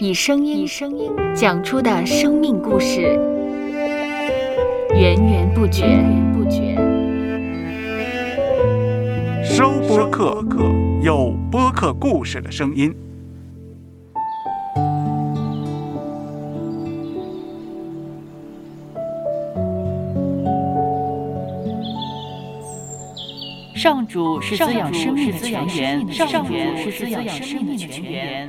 以声音以声音讲出的生命故事，源源不绝。不绝。收播客，有播客故事的声音。上主是滋养生命的泉源，上主是滋养生命的泉源。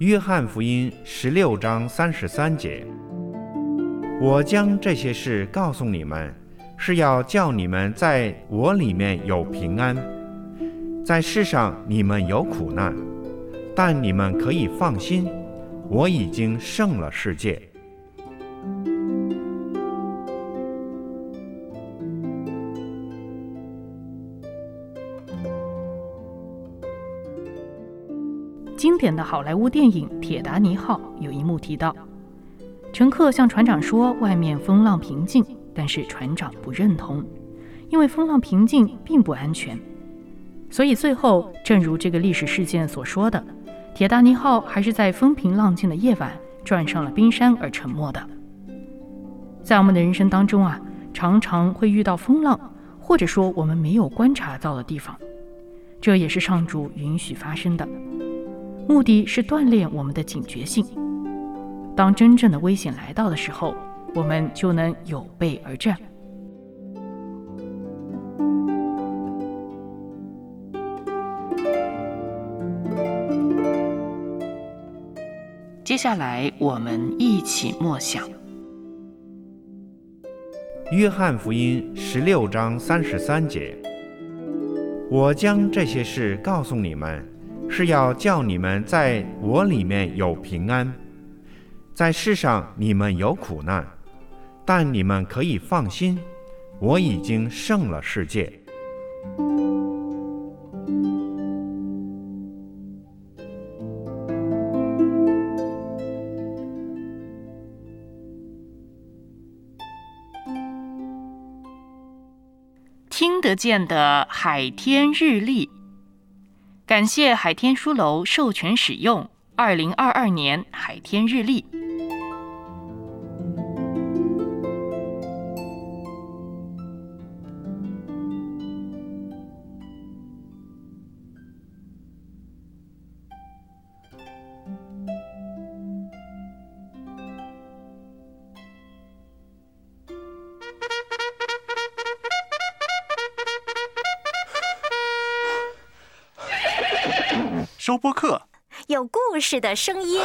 约翰福音十六章三十三节：我将这些事告诉你们，是要叫你们在我里面有平安。在世上你们有苦难，但你们可以放心，我已经胜了世界。经典的好莱坞电影《铁达尼号》有一幕提到，乘客向船长说外面风浪平静，但是船长不认同，因为风浪平静并不安全。所以最后，正如这个历史事件所说的，铁达尼号还是在风平浪静的夜晚撞上了冰山而沉没的。在我们的人生当中啊，常常会遇到风浪，或者说我们没有观察到的地方，这也是上主允许发生的，目的是锻炼我们的警觉性。当真正的危险来到的时候，我们就能有备而战。接下来，我们一起默想《约翰福音》十六章三十三节：“我将这些事告诉你们，是要叫你们在我里面有平安。在世上你们有苦难，但你们可以放心，我已经胜了世界。”听得见的海天日历，感谢海天书楼授权使用二零二二年海天日历。收播客，有故事的声音。